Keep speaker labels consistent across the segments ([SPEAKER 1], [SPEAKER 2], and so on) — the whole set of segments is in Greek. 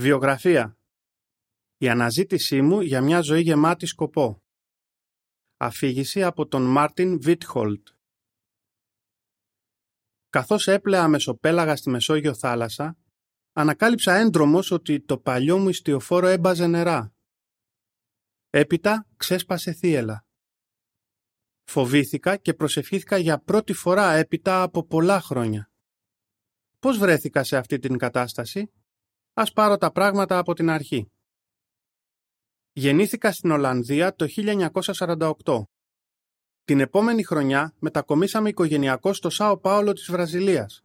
[SPEAKER 1] Βιογραφία Η αναζήτησή μου για μια ζωή γεμάτη σκοπό. Αφήγηση από τον Μάρτιν Βίτχολτ. Καθώς έπλεα μεσοπέλαγα στη Μεσόγειο θάλασσα, ανακάλυψα έντρομος ότι το παλιό μου ιστιοφόρο έμπαζε νερά. Έπειτα ξέσπασε θύελα. Φοβήθηκα και προσευχήθηκα για πρώτη φορά έπειτα από πολλά χρόνια. Πώς βρέθηκα σε αυτή την κατάσταση; Ας πάρω τα πράγματα από την αρχή. Γεννήθηκα στην Ολλανδία το 1948. Την επόμενη χρονιά μετακομίσαμε οικογενειακώς στο Σάο Πάολο της Βραζιλίας.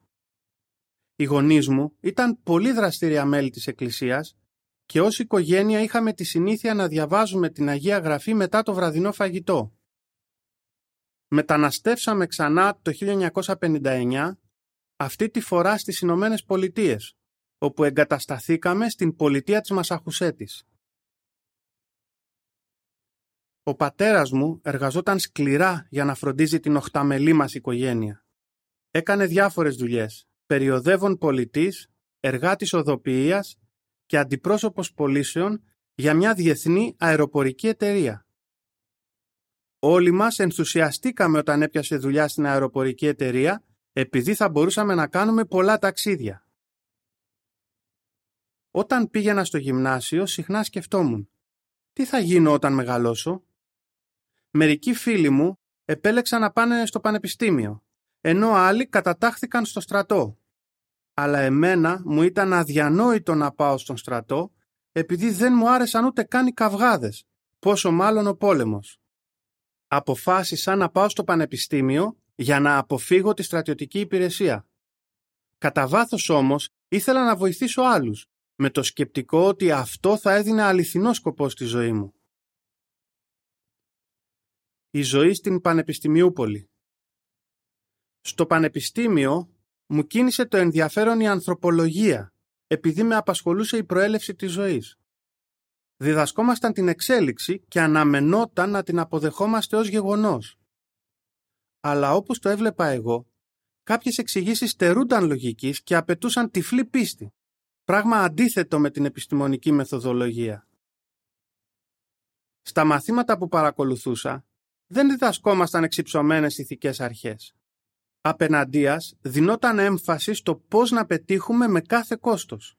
[SPEAKER 1] Οι γονείς μου ήταν πολύ δραστήρια μέλη της Εκκλησίας και ως οικογένεια είχαμε τη συνήθεια να διαβάζουμε την Αγία Γραφή μετά το βραδινό φαγητό. Μεταναστεύσαμε ξανά το 1959, αυτή τη φορά στις Ηνωμένες Πολιτείες, όπου εγκατασταθήκαμε στην πολιτεία της Μασαχουσέτης. Ο πατέρας μου εργαζόταν σκληρά για να φροντίζει την οχταμελή μας οικογένεια. Έκανε διάφορες δουλειές, περιοδεύων πολιτής, εργάτης οδοποιίας και αντιπρόσωπος πωλήσεων για μια διεθνή αεροπορική εταιρεία. Όλοι μας ενθουσιαστήκαμε όταν έπιασε δουλειά στην αεροπορική εταιρεία επειδή θα μπορούσαμε να κάνουμε πολλά ταξίδια. Όταν πήγαινα στο γυμνάσιο, συχνά σκεφτόμουν «Τι θα γίνω όταν μεγαλώσω» Μερικοί φίλοι μου επέλεξαν να πάνε στο πανεπιστήμιο, ενώ άλλοι κατατάχθηκαν στο στρατό. Αλλά εμένα μου ήταν αδιανόητο να πάω στον στρατό, επειδή δεν μου άρεσαν ούτε καν οι καυγάδες, πόσο μάλλον ο πόλεμος. Αποφάσισα να πάω στο πανεπιστήμιο για να αποφύγω τη στρατιωτική υπηρεσία. Κατά βάθος όμως ήθελα να βοηθήσω άλλους, με το σκεπτικό ότι αυτό θα έδινε αληθινό σκοπό στη ζωή μου. Η ζωή στην Πανεπιστημιούπολη Στο Πανεπιστήμιο μου κίνησε το ενδιαφέρον η ανθρωπολογία, επειδή με απασχολούσε η προέλευση της ζωής. Διδασκόμασταν την εξέλιξη και αναμενόταν να την αποδεχόμαστε ως γεγονός. Αλλά όπως το έβλεπα εγώ, κάποιες εξηγήσεις στερούνταν λογικής και απαιτούσαν τυφλή πίστη πράγμα αντίθετο με την επιστημονική μεθοδολογία. Στα μαθήματα που παρακολουθούσα, δεν διδασκόμασταν εξυψωμένες ηθικές αρχές. Απέναντίας δινόταν έμφαση στο πώς να πετύχουμε με κάθε κόστος.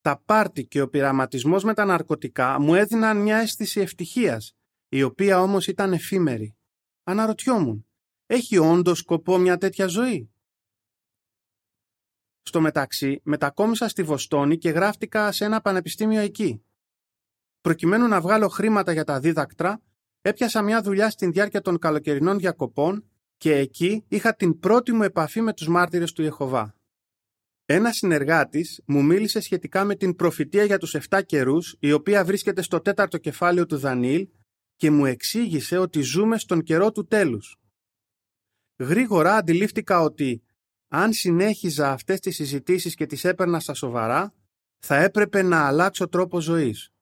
[SPEAKER 1] Τα πάρτι και ο πειραματισμός με τα ναρκωτικά μου έδιναν μια αίσθηση ευτυχίας, η οποία όμως ήταν εφήμερη. Αναρωτιόμουν, έχει όντως σκοπό μια τέτοια ζωή; Στο μεταξύ, μετακόμισα στη Βοστόνη και γράφτηκα σε ένα πανεπιστήμιο εκεί. Προκειμένου να βγάλω χρήματα για τα δίδακτρα, έπιασα μια δουλειά στην διάρκεια των καλοκαιρινών διακοπών και εκεί είχα την πρώτη μου επαφή με τους μάρτυρες του Ιεχωβά. Ένας συνεργάτης μου μίλησε σχετικά με την προφητεία για τους 7 καιρούς, η οποία βρίσκεται στο τέταρτο κεφάλαιο του Δανίλ και μου εξήγησε ότι ζούμε στον καιρό του τέλους. Γρήγορα αντιλήφθηκα ότι αν συνέχιζα αυτές τις συζητήσεις και τις έπαιρνα στα σοβαρά, θα έπρεπε να αλλάξω τρόπο ζωής.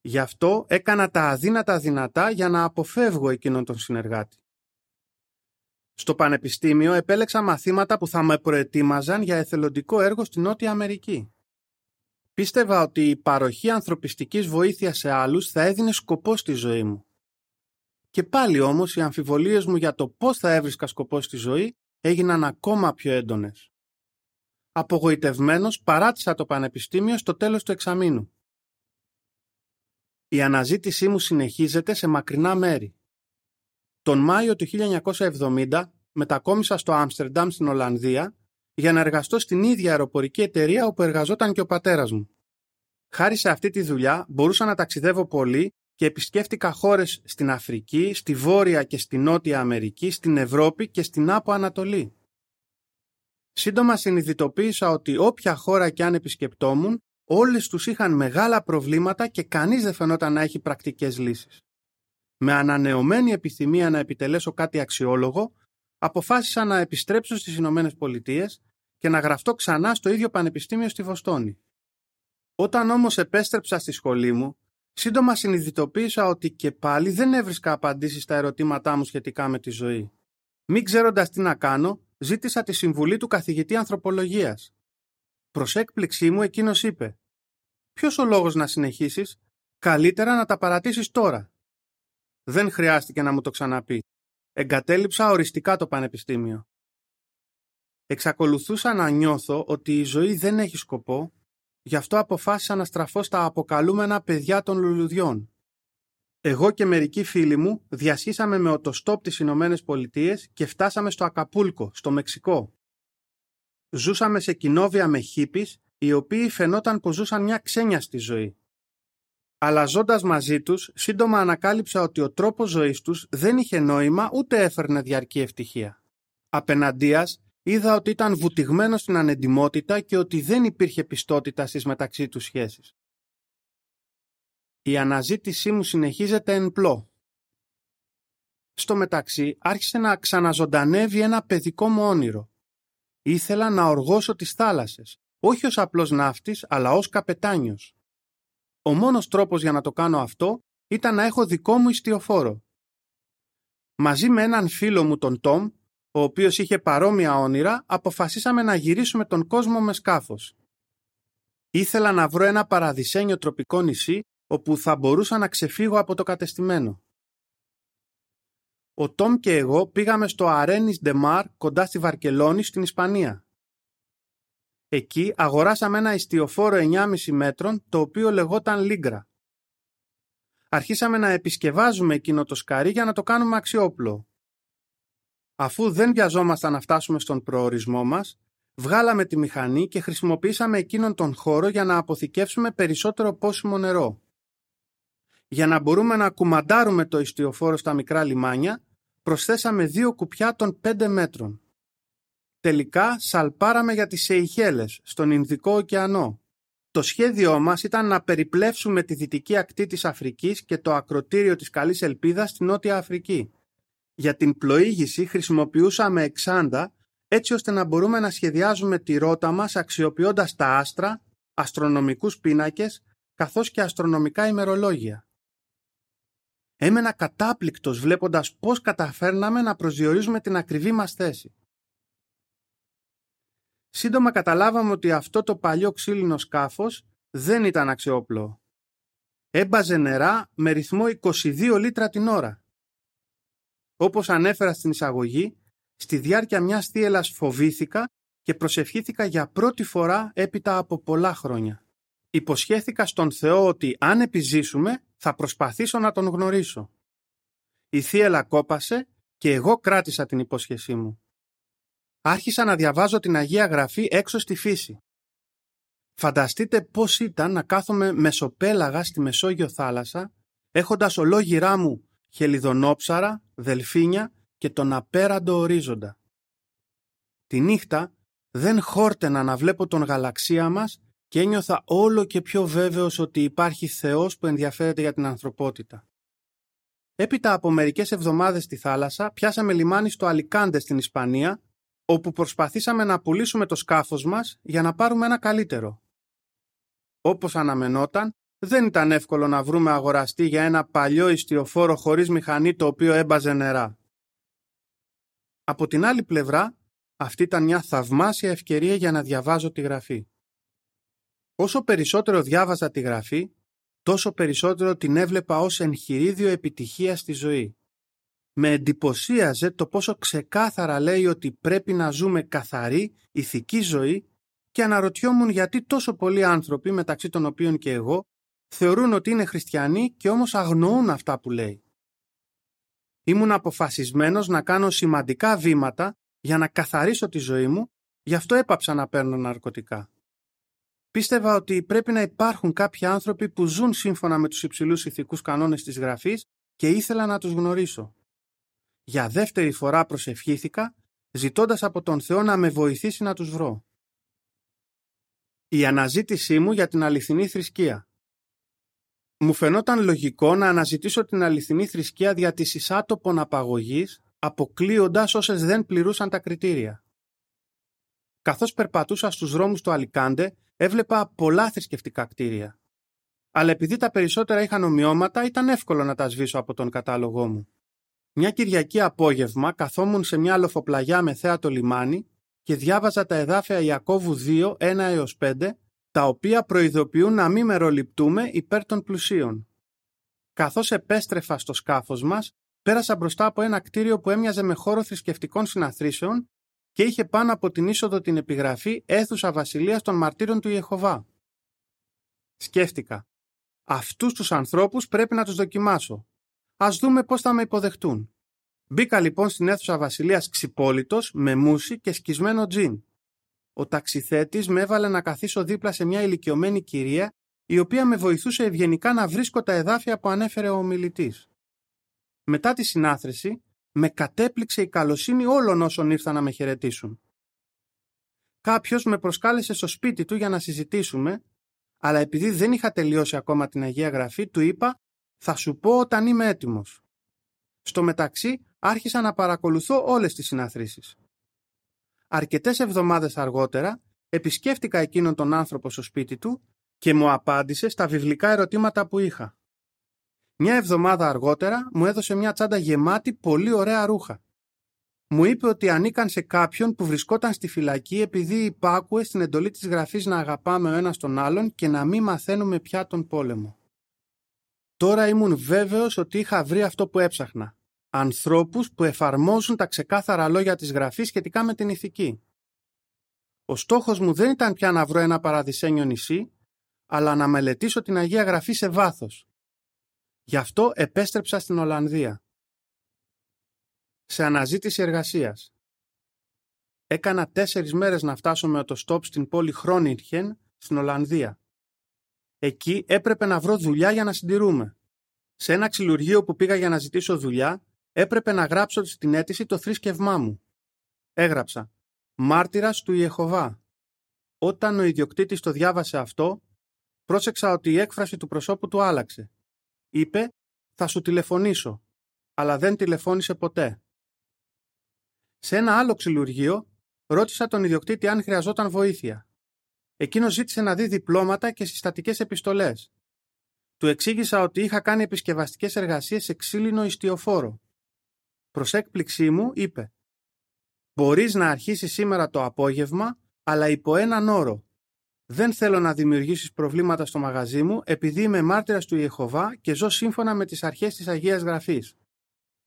[SPEAKER 1] Γι' αυτό έκανα τα αδύνατα δυνατά για να αποφεύγω εκείνον τον συνεργάτη. Στο Πανεπιστήμιο επέλεξα μαθήματα που θα με προετοίμαζαν για εθελοντικό έργο στη Νότια Αμερική. Πίστευα ότι η παροχή ανθρωπιστικής βοήθειας σε άλλους θα έδινε σκοπό στη ζωή μου. Και πάλι όμως οι αμφιβολίες μου για το πώς θα έβρισκα σκοπό στη ζωή έγιναν ακόμα πιο έντονες. Απογοητευμένος παράτησα το πανεπιστήμιο στο τέλος του εξαμήνου. Η αναζήτησή μου συνεχίζεται σε μακρινά μέρη. Τον Μάιο του 1970 μετακόμισα στο Άμστερνταμ στην Ολλανδία για να εργαστώ στην ίδια αεροπορική εταιρεία όπου εργαζόταν και ο πατέρας μου. Χάρη σε αυτή τη δουλειά μπορούσα να ταξιδεύω πολύ και επισκέφτηκα χώρες στην Αφρική, στη Βόρεια και στη Νότια Αμερική, στην Ευρώπη και στην Άπο Ανατολή. Σύντομα συνειδητοποίησα ότι όποια χώρα και αν επισκεπτόμουν, όλες τους είχαν μεγάλα προβλήματα και κανείς δεν φαινόταν να έχει πρακτικές λύσεις. Με ανανεωμένη επιθυμία να επιτελέσω κάτι αξιόλογο, αποφάσισα να επιστρέψω στις Ηνωμένες Πολιτείες και να γραφτώ ξανά στο ίδιο πανεπιστήμιο στη Βοστόνη. Όταν όμως επέστρεψα στη σχολή μου, Σύντομα συνειδητοποίησα ότι και πάλι δεν έβρισκα απαντήσεις στα ερωτήματά μου σχετικά με τη ζωή. Μην ξέροντας τι να κάνω, ζήτησα τη συμβουλή του καθηγητή ανθρωπολογίας. Προς έκπληξή μου εκείνος είπε Ποιος ο λόγος να συνεχίσεις, καλύτερα να τα παρατήσεις τώρα. Δεν χρειάστηκε να μου το ξαναπεί. Εγκατέλειψα οριστικά το πανεπιστήμιο. Εξακολουθούσα να νιώθω ότι η ζωή δεν έχει σκοπό, γι' αυτό αποφάσισα να στραφώ στα αποκαλούμενα παιδιά των λουλουδιών. Εγώ και μερικοί φίλοι μου διασχίσαμε με οτοστόπ τις Ηνωμένες Πολιτείες και φτάσαμε στο Ακαπούλκο, στο Μεξικό. Ζούσαμε σε κοινόβια με χίπης, οι οποίοι φαινόταν πως ζούσαν μια ξένια στη ζωή. Αλλά ζώντας μαζί τους, σύντομα ανακάλυψα ότι ο τρόπος ζωής τους δεν είχε νόημα ούτε έφερνε διαρκή ευτυχία. Απέναντίας, είδα ότι ήταν βουτυγμένο στην ανεντιμότητα και ότι δεν υπήρχε πιστότητα στις μεταξύ τους σχέσεις. Η αναζήτησή μου συνεχίζεται εν πλώ. Στο μεταξύ άρχισε να ξαναζωντανεύει ένα παιδικό μου όνειρο. Ήθελα να οργώσω τις θάλασσες, όχι ως απλός ναύτης, αλλά ως καπετάνιος. Ο μόνος τρόπος για να το κάνω αυτό ήταν να έχω δικό μου ιστιοφόρο. Μαζί με έναν φίλο μου τον Τόμ, ο οποίος είχε παρόμοια όνειρα, αποφασίσαμε να γυρίσουμε τον κόσμο με σκάφος. Ήθελα να βρω ένα παραδεισένιο τροπικό νησί όπου θα μπορούσα να ξεφύγω από το κατεστημένο. Ο Τόμ και εγώ πήγαμε στο Αρένις Ντεμάρ κοντά στη Βαρκελόνη στην Ισπανία. Εκεί αγοράσαμε ένα ιστιοφόρο 9,5 μέτρων το οποίο λεγόταν Λίγκρα. Αρχίσαμε να επισκευάζουμε εκείνο το σκαρί για να το κάνουμε αξιόπλο. Αφού δεν βιαζόμασταν να φτάσουμε στον προορισμό μας, βγάλαμε τη μηχανή και χρησιμοποίησαμε εκείνον τον χώρο για να αποθηκεύσουμε περισσότερο πόσιμο νερό. Για να μπορούμε να κουμαντάρουμε το ιστιοφόρο στα μικρά λιμάνια, προσθέσαμε δύο κουπιά των 5 μέτρων. Τελικά σαλπάραμε για τις Σεϊχέλες, στον Ινδικό ωκεανό. Το σχέδιό μας ήταν να περιπλέψουμε τη δυτική ακτή της Αφρικής και το ακροτήριο της Καλής Ελπίδας στη Νότια Αφρική. Για την πλοήγηση χρησιμοποιούσαμε εξάντα έτσι ώστε να μπορούμε να σχεδιάζουμε τη ρότα μας αξιοποιώντας τα άστρα, αστρονομικούς πίνακες καθώς και αστρονομικά ημερολόγια. Έμενα κατάπληκτος βλέποντας πώς καταφέρναμε να προσδιορίζουμε την ακριβή μας θέση. Σύντομα καταλάβαμε ότι αυτό το παλιό ξύλινο σκάφος δεν ήταν αξιόπλο. Έμπαζε νερά με ρυθμό 22 λίτρα την ώρα. Όπως ανέφερα στην εισαγωγή, στη διάρκεια μιας θύελας φοβήθηκα και προσευχήθηκα για πρώτη φορά έπειτα από πολλά χρόνια. Υποσχέθηκα στον Θεό ότι αν επιζήσουμε θα προσπαθήσω να τον γνωρίσω. Η θύελα κόπασε και εγώ κράτησα την υπόσχεσή μου. Άρχισα να διαβάζω την Αγία Γραφή έξω στη φύση. Φανταστείτε πώς ήταν να κάθομαι μεσοπέλαγα στη Μεσόγειο θάλασσα, έχοντας ολόγυρά μου χελιδονόψαρα, δελφίνια και τον απέραντο ορίζοντα. Τη νύχτα δεν χόρτενα να βλέπω τον γαλαξία μας και ένιωθα όλο και πιο βέβαιος ότι υπάρχει Θεός που ενδιαφέρεται για την ανθρωπότητα. Έπειτα από μερικές εβδομάδες στη θάλασσα πιάσαμε λιμάνι στο Αλικάντε στην Ισπανία όπου προσπαθήσαμε να πουλήσουμε το σκάφος μας για να πάρουμε ένα καλύτερο. Όπως αναμενόταν, δεν ήταν εύκολο να βρούμε αγοραστή για ένα παλιό ιστιοφόρο χωρίς μηχανή το οποίο έμπαζε νερά. Από την άλλη πλευρά, αυτή ήταν μια θαυμάσια ευκαιρία για να διαβάζω τη γραφή. Όσο περισσότερο διάβαζα τη γραφή, τόσο περισσότερο την έβλεπα ως εγχειρίδιο επιτυχίας στη ζωή. Με εντυπωσίαζε το πόσο ξεκάθαρα λέει ότι πρέπει να ζούμε καθαρή, ηθική ζωή και αναρωτιόμουν γιατί τόσο πολλοί άνθρωποι, μεταξύ των οποίων και εγώ, θεωρούν ότι είναι χριστιανοί και όμως αγνοούν αυτά που λέει. Ήμουν αποφασισμένος να κάνω σημαντικά βήματα για να καθαρίσω τη ζωή μου, γι' αυτό έπαψα να παίρνω ναρκωτικά. Πίστευα ότι πρέπει να υπάρχουν κάποιοι άνθρωποι που ζουν σύμφωνα με τους υψηλούς ηθικούς κανόνες της γραφής και ήθελα να τους γνωρίσω. Για δεύτερη φορά προσευχήθηκα, ζητώντας από τον Θεό να με βοηθήσει να τους βρω. Η αναζήτησή μου για την αληθινή θρησκεία. Μου φαινόταν λογικό να αναζητήσω την αληθινή θρησκεία δια της εισάτοπων απαγωγής, αποκλείοντας όσες δεν πληρούσαν τα κριτήρια. Καθώς περπατούσα στους δρόμους του Αλικάντε, έβλεπα πολλά θρησκευτικά κτίρια. Αλλά επειδή τα περισσότερα είχαν ομοιώματα, ήταν εύκολο να τα σβήσω από τον κατάλογό μου. Μια Κυριακή απόγευμα καθόμουν σε μια λοφοπλαγιά με θέα το λιμάνι και διάβαζα τα εδάφια Ιακώβου 2, 1 έως 5 τα οποία προειδοποιούν να μην μεροληπτούμε υπέρ των πλουσίων. Καθώς επέστρεφα στο σκάφος μας, πέρασα μπροστά από ένα κτίριο που έμοιαζε με χώρο θρησκευτικών συναθρήσεων και είχε πάνω από την είσοδο την επιγραφή «Έθουσα Βασιλείας των Μαρτύρων του Ιεχωβά». Σκέφτηκα. Αυτούς τους ανθρώπους πρέπει να τους δοκιμάσω. Ας δούμε πώς θα με υποδεχτούν. Μπήκα λοιπόν στην αίθουσα Βασιλείας ξυπόλυτος, με μουσι και σκισμένο τζιν. Ο ταξιθέτης με έβαλε να καθίσω δίπλα σε μια ηλικιωμένη κυρία η οποία με βοηθούσε ευγενικά να βρίσκω τα εδάφια που ανέφερε ο ομιλητής. Μετά τη συνάθρηση, με κατέπληξε η καλοσύνη όλων όσων ήρθαν να με χαιρετήσουν. Κάποιος με προσκάλεσε στο σπίτι του για να συζητήσουμε, αλλά επειδή δεν είχα τελειώσει ακόμα την Αγία Γραφή, του είπα «Θα σου πω όταν είμαι έτοιμος». Στο μεταξύ, άρχισα να παρακολουθώ όλες τις συναθρήσεις. Αρκετές εβδομάδες αργότερα, επισκέφτηκα εκείνον τον άνθρωπο στο σπίτι του και μου απάντησε στα βιβλικά ερωτήματα που είχα. Μια εβδομάδα αργότερα μου έδωσε μια τσάντα γεμάτη πολύ ωραία ρούχα. Μου είπε ότι ανήκαν σε κάποιον που βρισκόταν στη φυλακή επειδή υπάκουε στην εντολή της γραφής να αγαπάμε ο ένας τον άλλον και να μην μαθαίνουμε πια τον πόλεμο. Τώρα ήμουν βέβαιος ότι είχα βρει αυτό που έψαχνα. Ανθρώπους που εφαρμόζουν τα ξεκάθαρα λόγια της γραφής σχετικά με την ηθική. Ο στόχος μου δεν ήταν πια να βρω ένα παραδεισένιο νησί, αλλά να μελετήσω την Αγία Γραφή σε βάθος. Γι' αυτό επέστρεψα στην Ολλανδία. Σε αναζήτηση εργασίας. Έκανα τέσσερις μέρες να φτάσω με το στόπ στην πόλη Χρόνιντχεν στην Ολλανδία. Εκεί έπρεπε να βρω δουλειά για να συντηρούμε. Σε ένα ξυλουργείο που πήγα για να ζητήσω δουλειά, έπρεπε να γράψω στην αίτηση το θρήσκευμά μου. Έγραψα «Μάρτυρας του Ιεχωβά». Όταν ο ιδιοκτήτης το διάβασε αυτό, πρόσεξα ότι η έκφραση του προσώπου του άλλαξε. Είπε «Θα σου τηλεφωνήσω», αλλά δεν τηλεφώνησε ποτέ. Σε ένα άλλο ξυλουργείο, ρώτησα τον ιδιοκτήτη αν χρειαζόταν βοήθεια. Εκείνος ζήτησε να δει διπλώματα και συστατικές επιστολές. Του εξήγησα ότι είχα κάνει επισκευαστικές εργασίες σε ξύλινο ιστιοφόρο. Προς έκπληξή μου είπε «Μπορείς να αρχίσεις σήμερα το απόγευμα, αλλά υπό έναν όρο. Δεν θέλω να δημιουργήσεις προβλήματα στο μαγαζί μου επειδή είμαι μάρτυρας του Ιεχωβά και ζω σύμφωνα με τις αρχές της Αγίας Γραφής».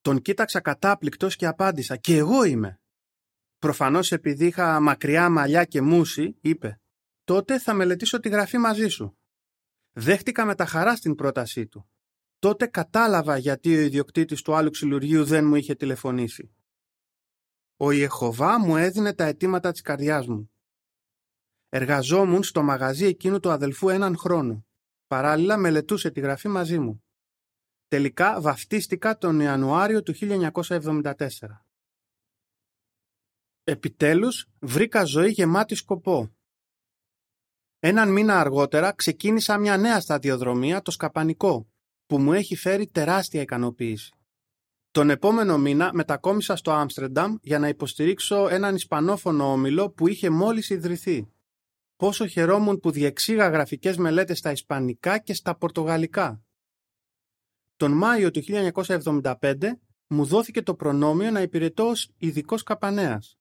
[SPEAKER 1] Τον κοίταξα κατάπληκτος και απάντησα «Και εγώ είμαι». Προφανώς επειδή είχα μακριά μαλλιά και μουσι, είπε «Τότε θα μελετήσω τη γραφή μαζί σου». Δέχτηκα με τα χαρά στην πρότασή του. Τότε κατάλαβα γιατί ο ιδιοκτήτης του άλλου ξυλουργείου δεν μου είχε τηλεφωνήσει. Ο Ιεχωβά μου έδινε τα αιτήματα της καρδιάς μου. Εργαζόμουν στο μαγαζί εκείνου του αδελφού έναν χρόνο. Παράλληλα μελετούσε τη γραφή μαζί μου. Τελικά βαφτίστηκα τον Ιανουάριο του 1974. Επιτέλους βρήκα ζωή γεμάτη σκοπό. Έναν μήνα αργότερα ξεκίνησα μια νέα σταδιοδρομία, το σκαπανικό, που μου έχει φέρει τεράστια ικανοποίηση. Τον επόμενο μήνα μετακόμισα στο Άμστερνταμ για να υποστηρίξω έναν Ισπανόφωνο όμιλο που είχε μόλις ιδρυθεί. Πόσο χαιρόμουν που διεξήγα γραφικές μελέτες στα Ισπανικά και στα Πορτογαλικά. Τον Μάιο του 1975 μου δόθηκε το προνόμιο να υπηρετώ ως ειδικός καπανέας.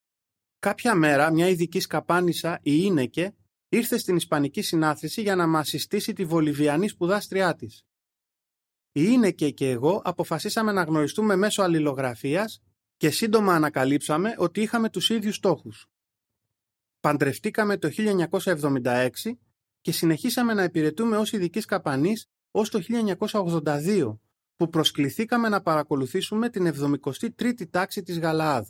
[SPEAKER 1] Κάποια μέρα μια ειδική σκαπάνισα, η Ίνεκε, ήρθε στην Ισπανική συνάθρηση για να μας συστήσει τη βολιβιανή σπουδάστριά της. Η Ίνεκε και εγώ αποφασίσαμε να γνωριστούμε μέσω αλληλογραφίας και σύντομα ανακαλύψαμε ότι είχαμε τους ίδιους στόχους. Παντρευτήκαμε το 1976 και συνεχίσαμε να υπηρετούμε ως ειδικής καπανής ως το 1982 που προσκληθήκαμε να παρακολουθήσουμε την 73η τάξη της Γαλαάδ.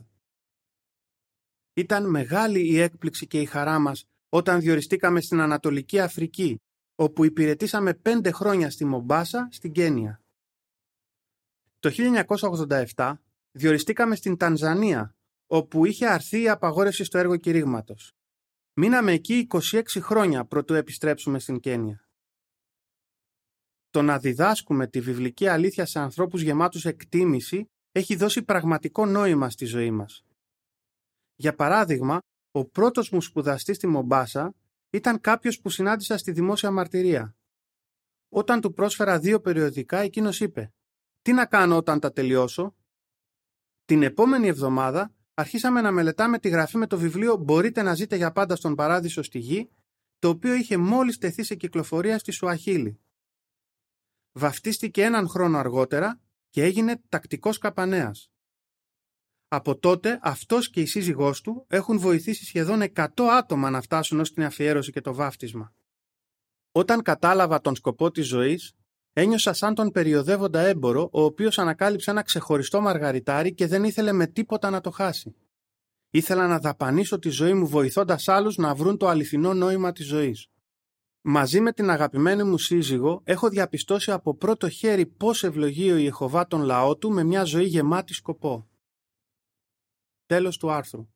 [SPEAKER 1] Ήταν μεγάλη η έκπληξη και η χαρά μας όταν διοριστήκαμε στην Ανατολική Αφρική, όπου υπηρετήσαμε πέντε χρόνια στη Μομπάσα, στην Κένια. Το 1987 διοριστήκαμε στην Τανζανία, όπου είχε αρθεί η απαγόρευση στο έργο κηρύγματος. Μείναμε εκεί 26 χρόνια προτού επιστρέψουμε στην Κένια. Το να διδάσκουμε τη βιβλική αλήθεια σε ανθρώπους γεμάτους εκτίμηση έχει δώσει πραγματικό νόημα στη ζωή μας. Για παράδειγμα, ο πρώτος μου σπουδαστής στη Μομπάσα ήταν κάποιος που συνάντησα στη δημόσια μαρτυρία. Όταν του πρόσφερα δύο περιοδικά, εκείνος είπε «Τι να κάνω όταν τα τελειώσω» Την επόμενη εβδομάδα αρχίσαμε να μελετάμε τη γραφή με το βιβλίο «Μπορείτε να ζείτε για πάντα στον παράδεισο στη γη» το οποίο είχε μόλις τεθεί σε κυκλοφορία στη Σουαχίλη. Βαφτίστηκε έναν χρόνο αργότερα και έγινε τακτικός καπανέας. Από τότε αυτός και η σύζυγός του έχουν βοηθήσει σχεδόν 100 άτομα να φτάσουν ως την αφιέρωση και το βάφτισμα. Όταν κατάλαβα τον σκοπό της ζωής, ένιωσα σαν τον περιοδεύοντα έμπορο, ο οποίος ανακάλυψε ένα ξεχωριστό μαργαριτάρι και δεν ήθελε με τίποτα να το χάσει. Ήθελα να δαπανίσω τη ζωή μου βοηθώντας άλλους να βρουν το αληθινό νόημα της ζωής. Μαζί με την αγαπημένη μου σύζυγο έχω διαπιστώσει από πρώτο χέρι πώς ευλογεί ο Ιεχωβά τον λαό του με μια ζωή γεμάτη σκοπό. Τέλος του άρθρου.